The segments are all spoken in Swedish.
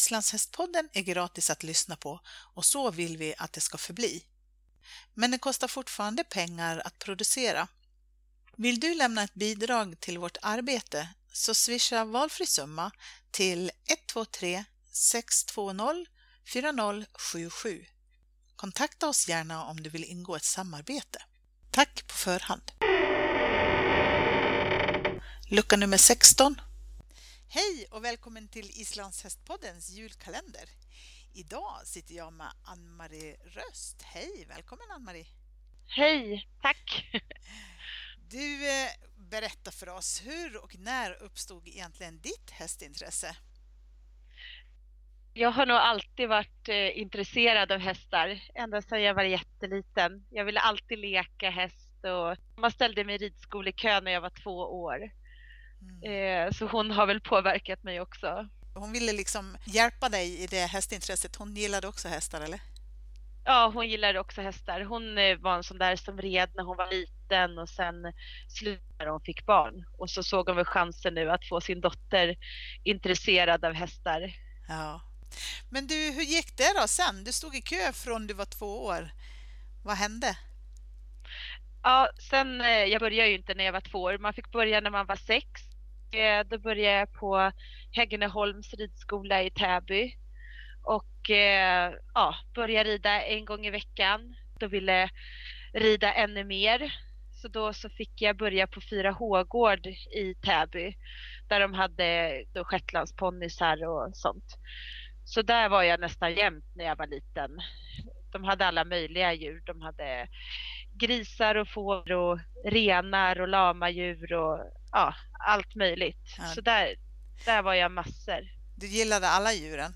Islandshästpodden är gratis att lyssna på och så vill vi att det ska förbli. Men det kostar fortfarande pengar att producera. Vill du lämna ett bidrag till vårt arbete så swisha valfri summa till 123 620 4077. Kontakta oss gärna om du vill ingå ett samarbete. Tack på förhand! Lucka nummer 16 Hej och välkommen till Islandshästpoddens julkalender. Idag sitter jag med Ann-Marie Röst. Hej, välkommen Ann-Marie! Hej, tack! Du, eh, berätta för oss, hur och när uppstod egentligen ditt hästintresse? Jag har nog alltid varit eh, intresserad av hästar, ända sedan jag var jätteliten. Jag ville alltid leka häst och man ställde mig i ridskolekö när jag var två år. Mm. Så hon har väl påverkat mig också. Hon ville liksom hjälpa dig i det hästintresset. Hon gillade också hästar, eller? Ja, hon gillade också hästar. Hon eh, var en sån där som red när hon var liten och sen slutade när hon fick barn. Och så såg hon väl chansen nu att få sin dotter intresserad av hästar. Ja. Men du, hur gick det då sen? Du stod i kö från du var två år. Vad hände? Ja, sen, eh, jag började ju inte när jag var två år. Man fick börja när man var sex. Eh, då började jag på Häggeneholms ridskola i Täby. Och eh, ja, började rida en gång i veckan. Då ville rida ännu mer. Så då så fick jag börja på 4H-gård i Täby. Där de hade då shetlandsponnysar och sånt. Så där var jag nästan jämt när jag var liten. De hade alla möjliga djur. De hade grisar och får och renar och lamadjur och ja, allt möjligt. Ja. Så där, där var jag massor. Du gillade alla djuren?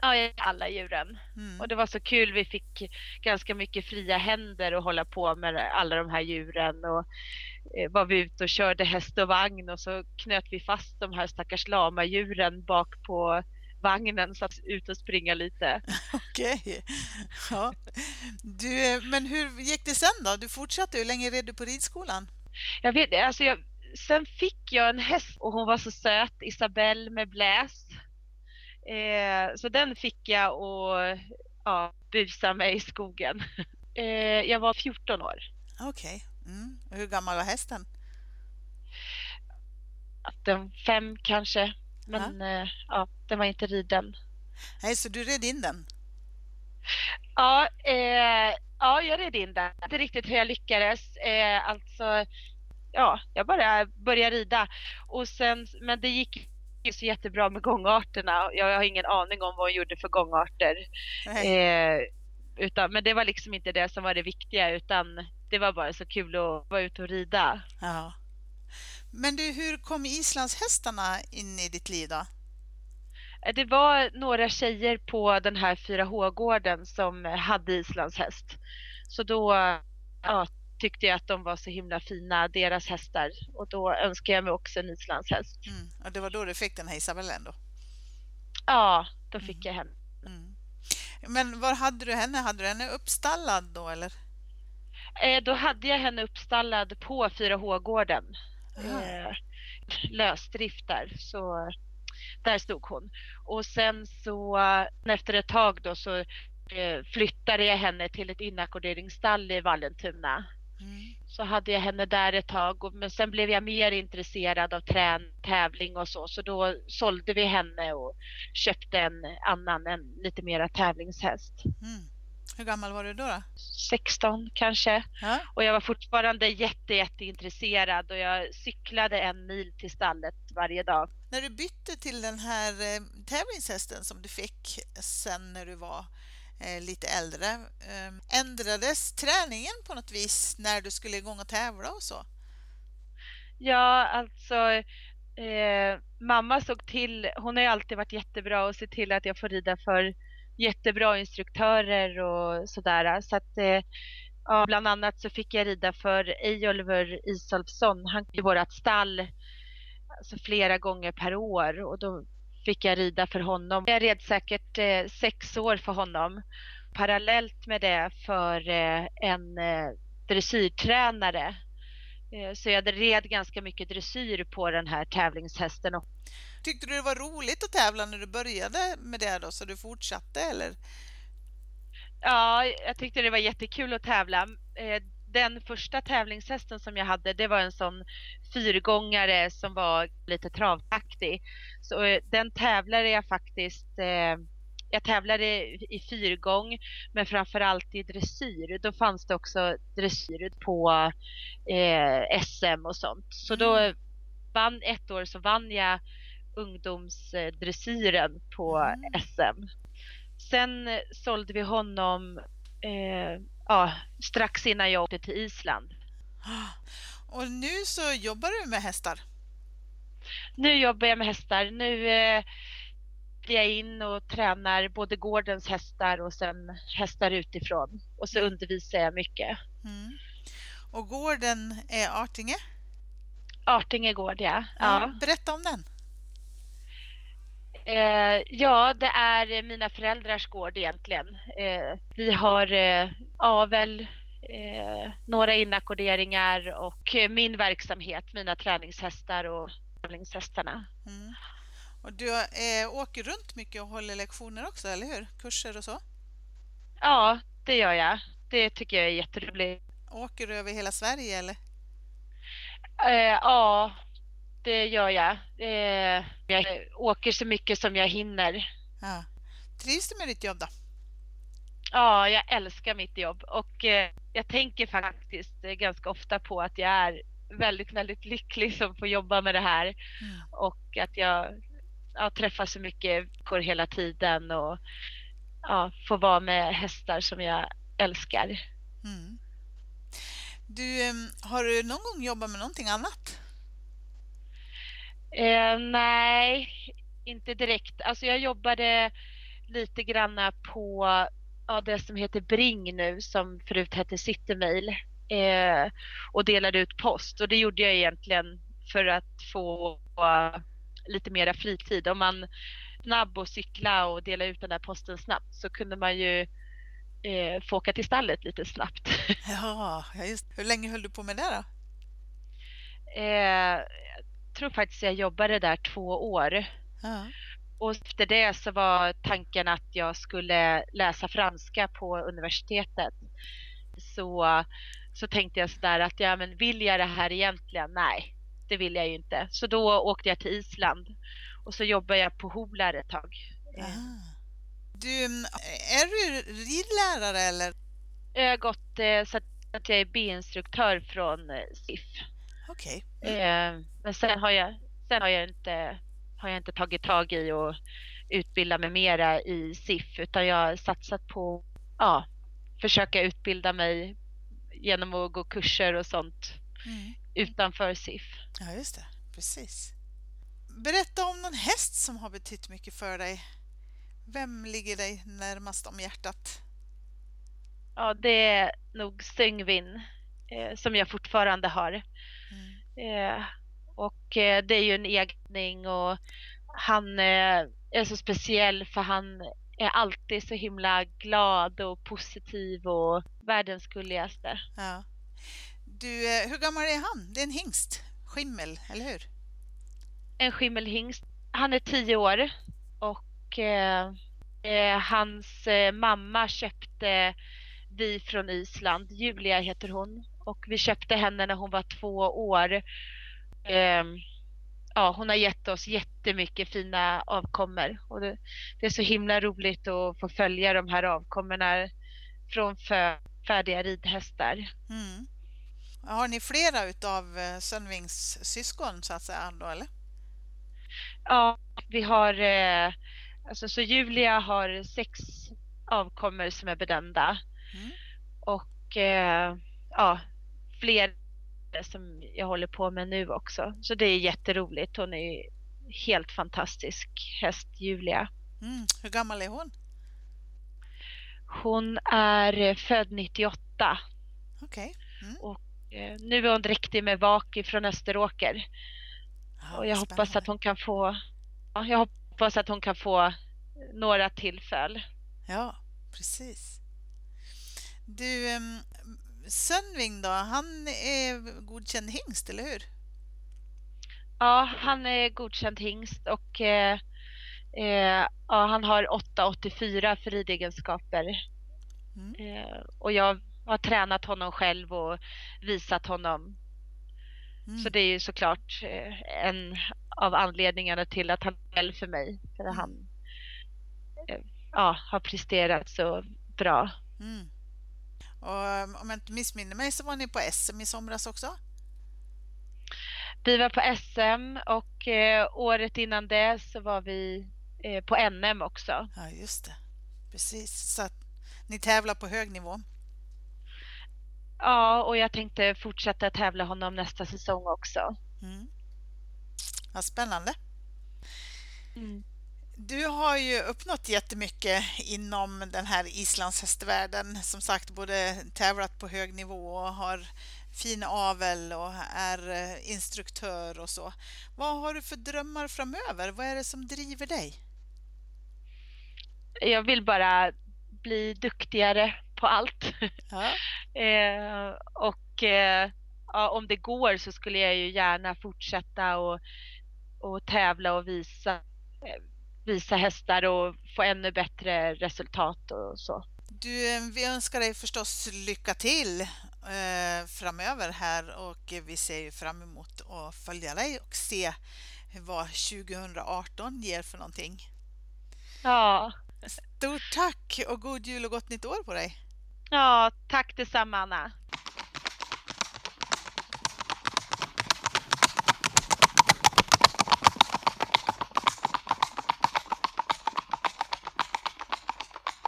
Ja, jag alla djuren. Mm. Och det var så kul. Vi fick ganska mycket fria händer att hålla på med alla de här djuren. Och eh, var vi ute och körde häst och vagn och så knöt vi fast de här stackars lamadjuren bak på vagnen så att ut och springa lite. Okej. Okay. Ja. Du, men hur gick det sen då? Du fortsatte, hur länge red du på ridskolan? Jag vet alltså jag, Sen fick jag en häst och hon var så söt, Isabelle med bläs. Eh, så den fick jag och ja, busa mig i skogen. Eh, jag var 14 år. Okej. Okay. Mm. Hur gammal var hästen? Den fem kanske. Men eh, ja, den var inte riden. Nej, så du red in den? Ja, eh, ja jag red in den. Inte riktigt hur jag lyckades. Eh, alltså, ja, jag bara började rida. Och sen, men det gick ju så jättebra med gångarterna. Jag har ingen aning om vad hon gjorde för gångarter. Eh, utan, men det var liksom inte det som var det viktiga utan det var bara så kul att vara ute och rida. Ja. Men du, hur kom islandshästarna in i ditt liv då? Eh, det var några tjejer på den här 4H-gården som hade islandshäst. Så då ja, tyckte jag att de var så himla fina, deras hästar. Och då önskade jag mig också en islandshäst. Mm. Och det var då du fick den här Isabellen då? Ja, då fick mm. jag henne. Mm. Men var hade du henne? Hade du henne uppstallad då eller? Eh, då hade jag henne uppstallad på 4H-gården eh, lösdrift där. Så där stod hon. Och sen så efter ett tag då så eh, flyttade jag henne till ett inackorderingsstall i Vallentuna. Mm. Så hade jag henne där ett tag men sen blev jag mer intresserad av trän, tävling och så så då sålde vi henne och köpte en annan, en lite mera tävlingshäst. Mm. Hur gammal var du då? då? 16 kanske. Ja. Och jag var fortfarande jätte, jätteintresserad och jag cyklade en mil till stallet varje dag. När du bytte till den här eh, tävlingshästen som du fick sen när du var Eh, lite äldre, ehm, ändrades träningen på något vis när du skulle igång och tävla och så? Ja, alltså eh, mamma såg till, hon har ju alltid varit jättebra och sett till att jag får rida för jättebra instruktörer och sådär. Så att, eh, ja, bland annat så fick jag rida för Ejolver Isolfsson. Han i vårat stall alltså flera gånger per år och då fick jag rida för honom. Jag red säkert eh, sex år för honom. Parallellt med det för eh, en eh, dressyrtränare. Eh, så jag red ganska mycket dressyr på den här tävlingshästen. Tyckte du det var roligt att tävla när du började med det då, så du fortsatte eller? Ja, jag tyckte det var jättekul att tävla. Eh, den första tävlingshästen som jag hade, det var en sån fyrgångare som var lite travtaktig. Så eh, den tävlade jag faktiskt eh, jag tävlade i fyrgång men framförallt i dressyr. Då fanns det också dressyr på eh, SM och sånt. Så då mm. vann ett år så vann jag ungdomsdressyren på mm. SM. Sen sålde vi honom eh, ja, strax innan jag åkte till Island. Och nu så jobbar du med hästar? Nu jobbar jag med hästar. Nu eh, blir jag in och tränar både gårdens hästar och sen hästar utifrån. Och så undervisar jag mycket. Mm. Och gården är Artinge? Artinge gård, ja. ja. Berätta om den. Eh, ja, det är mina föräldrars gård egentligen. Eh, vi har eh, avel, eh, några inackorderingar och min verksamhet, mina träningshästar och tävlingshästarna. Mm. Och du eh, åker runt mycket och håller lektioner också, eller hur? Kurser och så? Ja, det gör jag. Det tycker jag är jätteroligt. Åker du över hela Sverige eller? Eh, ja, det gör jag. Eh, jag åker så mycket som jag hinner. Ja. Trivs du med ditt jobb då? Ja, jag älskar mitt jobb och eh, jag tänker faktiskt eh, ganska ofta på att jag är väldigt, väldigt lycklig som får jobba med det här mm. och att jag ja, träffar så mycket människor hela tiden och ja, får vara med hästar som jag älskar. Mm. Du, har du någon gång jobbat med någonting annat? Eh, nej, inte direkt. Alltså jag jobbade lite granna på ja, det som heter Bring nu som förut hette Citymail eh, och delade ut post och det gjorde jag egentligen för att få uh, lite mera fritid. Om man snabb och cykla och dela ut den där posten snabbt så kunde man ju eh, få åka till stallet lite snabbt. Ja, just Hur länge höll du på med det då? Eh, tror faktiskt jag jobbade där två år. Ja. Och efter det så var tanken att jag skulle läsa franska på universitetet. Så, så tänkte jag sådär att ja men vill jag det här egentligen? Nej, det vill jag ju inte. Så då åkte jag till Island och så jobbade jag på Holar ett tag. Ah. Du, är du ridlärare eller? Jag har gått eh, så att jag är B-instruktör från SIF. Okej. Okay. Mm. Eh, men sen har jag, sen har jag inte, har jag inte tagit tag i och utbilda mig mera i SIF utan jag har satsat på ja, försöka utbilda mig genom att gå kurser och sånt mm. utanför SIF. Ja, just det. Precis. Berätta om någon häst som har betytt mycket för dig. Vem ligger dig närmast om hjärtat? Ja, det är nog Syngvin eh, som jag fortfarande har. Eh, och eh, det är ju en egning och han eh, är så speciell för han är alltid så himla glad och positiv och världens gulligaste. Ja. Du, hur gammal är han? Det är en hingst, skimmel, eller hur? En skimmelhingst. Han är tio år och eh, hans mamma köpte vi från Island. Julia heter hon och vi köpte henne när hon var två år. Eh, ja, hon har gett oss jättemycket fina avkommor och det, det, är så himla roligt att få följa de här avkommorna från för, färdiga ridhästar. Mm. Har ni flera utav eh, Sönvings syskon så att säga då eller? Ja, vi har eh, alltså så Julia har sex avkommor som är bedömda. Mm. Och eh, ja, fler som jag håller på med nu också. Så det är jätteroligt. Hon är helt fantastisk häst, Julia. Mm. Hur gammal är hon? Hon är född 98. Okej. Okay. Mm. Och eh, nu är hon dräktig med Vaki från Österåker. Ja, och jag spännande. hoppas att hon kan få ja, jag hoppas att hon kan få några tillfäll. Ja, precis. Du, Sönving då, han är godkänd hingst, eller hur? Ja, han är godkänd hingst och eh, eh, ja, han har 884 för ridegenskaper. Mm. Eh, och jag har tränat honom själv och visat honom. Mm. Så det är ju såklart eh, en av anledningarna till att han är för mig. För Mm. han eh, ja, har presterat så bra. Mm. Och um, om jag inte missminner mig så var ni på SM i somras också? Vi var på SM och eh, året innan det så var vi eh, på NM också. Ja, just det. Precis, så att ni tävlar på hög nivå. Ja, och jag tänkte fortsätta tävla honom nästa säsong också. Mm. Vad spännande. Mm. Du har ju uppnått jättemycket inom den här islandshästvärlden. Som sagt, både tävlat på hög nivå och har fin avel och är eh, instruktör och så. Vad har du för drömmar framöver? Vad är det som driver dig? Jag vill bara bli duktigare på allt. Ja. eh, och eh, ja, om det går så skulle jag ju gärna fortsätta och, och tävla och visa, eh, visa hästar och få ännu bättre resultat och så. Du, eh, vi önskar dig förstås lycka till eh, framöver här och vi ser ju fram emot att följa dig och se vad 2018 ger för någonting. Ja, Stort tack och god jul och gott nytt år på dig! ja tack detsamma Anna.